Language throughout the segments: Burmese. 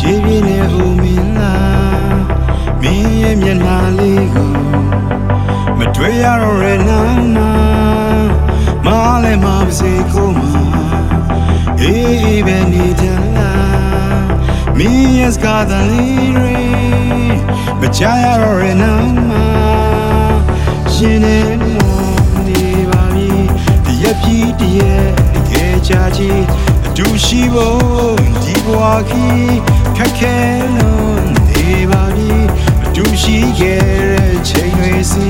ကိုမင်းလားမင်းရဲ့မျက်နှာလေးကိုမတွေ့ရတော့ရနာနာမလည်းမပါစေကိုမအေးအေးပဲနေကြလားမင်းရဲ့စကားတလေးတွေမချရတော့ရနာနာရှင်နေမောနေပါပြီတရက်ပြီးတရက်တကယ်ချာချီအတူရှိဖို့ဒီဘဝကြီး ခက်ခဲလို့နေပါပြီအတူရှိခဲ့တဲ့ချိန်တွေစီ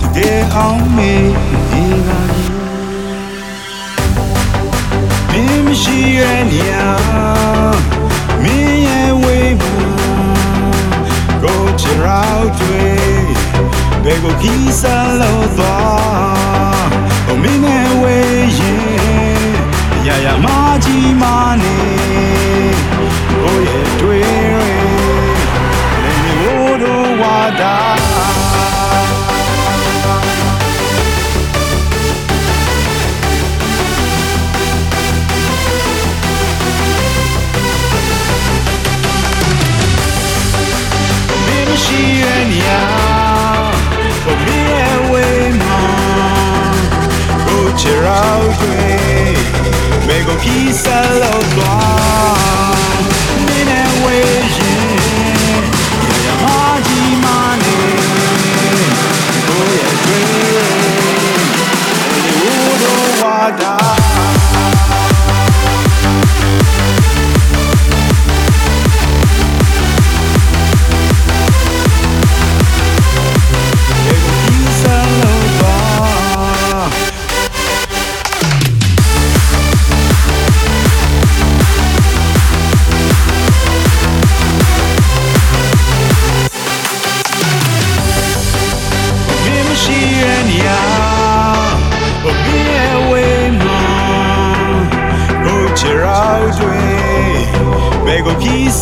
တကယ်အောင်မေးနေပါပြီမင်းမရှိရဲ့နေရာမင်းရဲ့ဝေးမှာကိုချင်ရောက်တွေဘယ်ကိုခီးစလို့သွား မေကို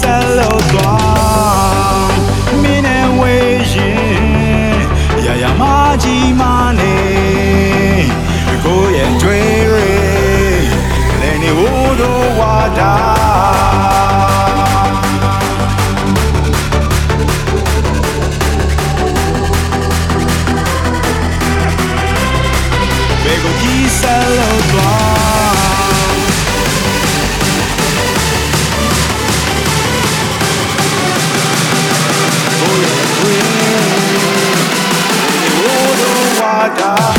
ဆက်လို့သွားမင်းနဲ့ဝေးရင်ရရမကြီးမနေကိုရဲ့ကြွေရေလည်းနေဖို့တော့ဝါတာကိုကြီးဆက်လို့သွား God.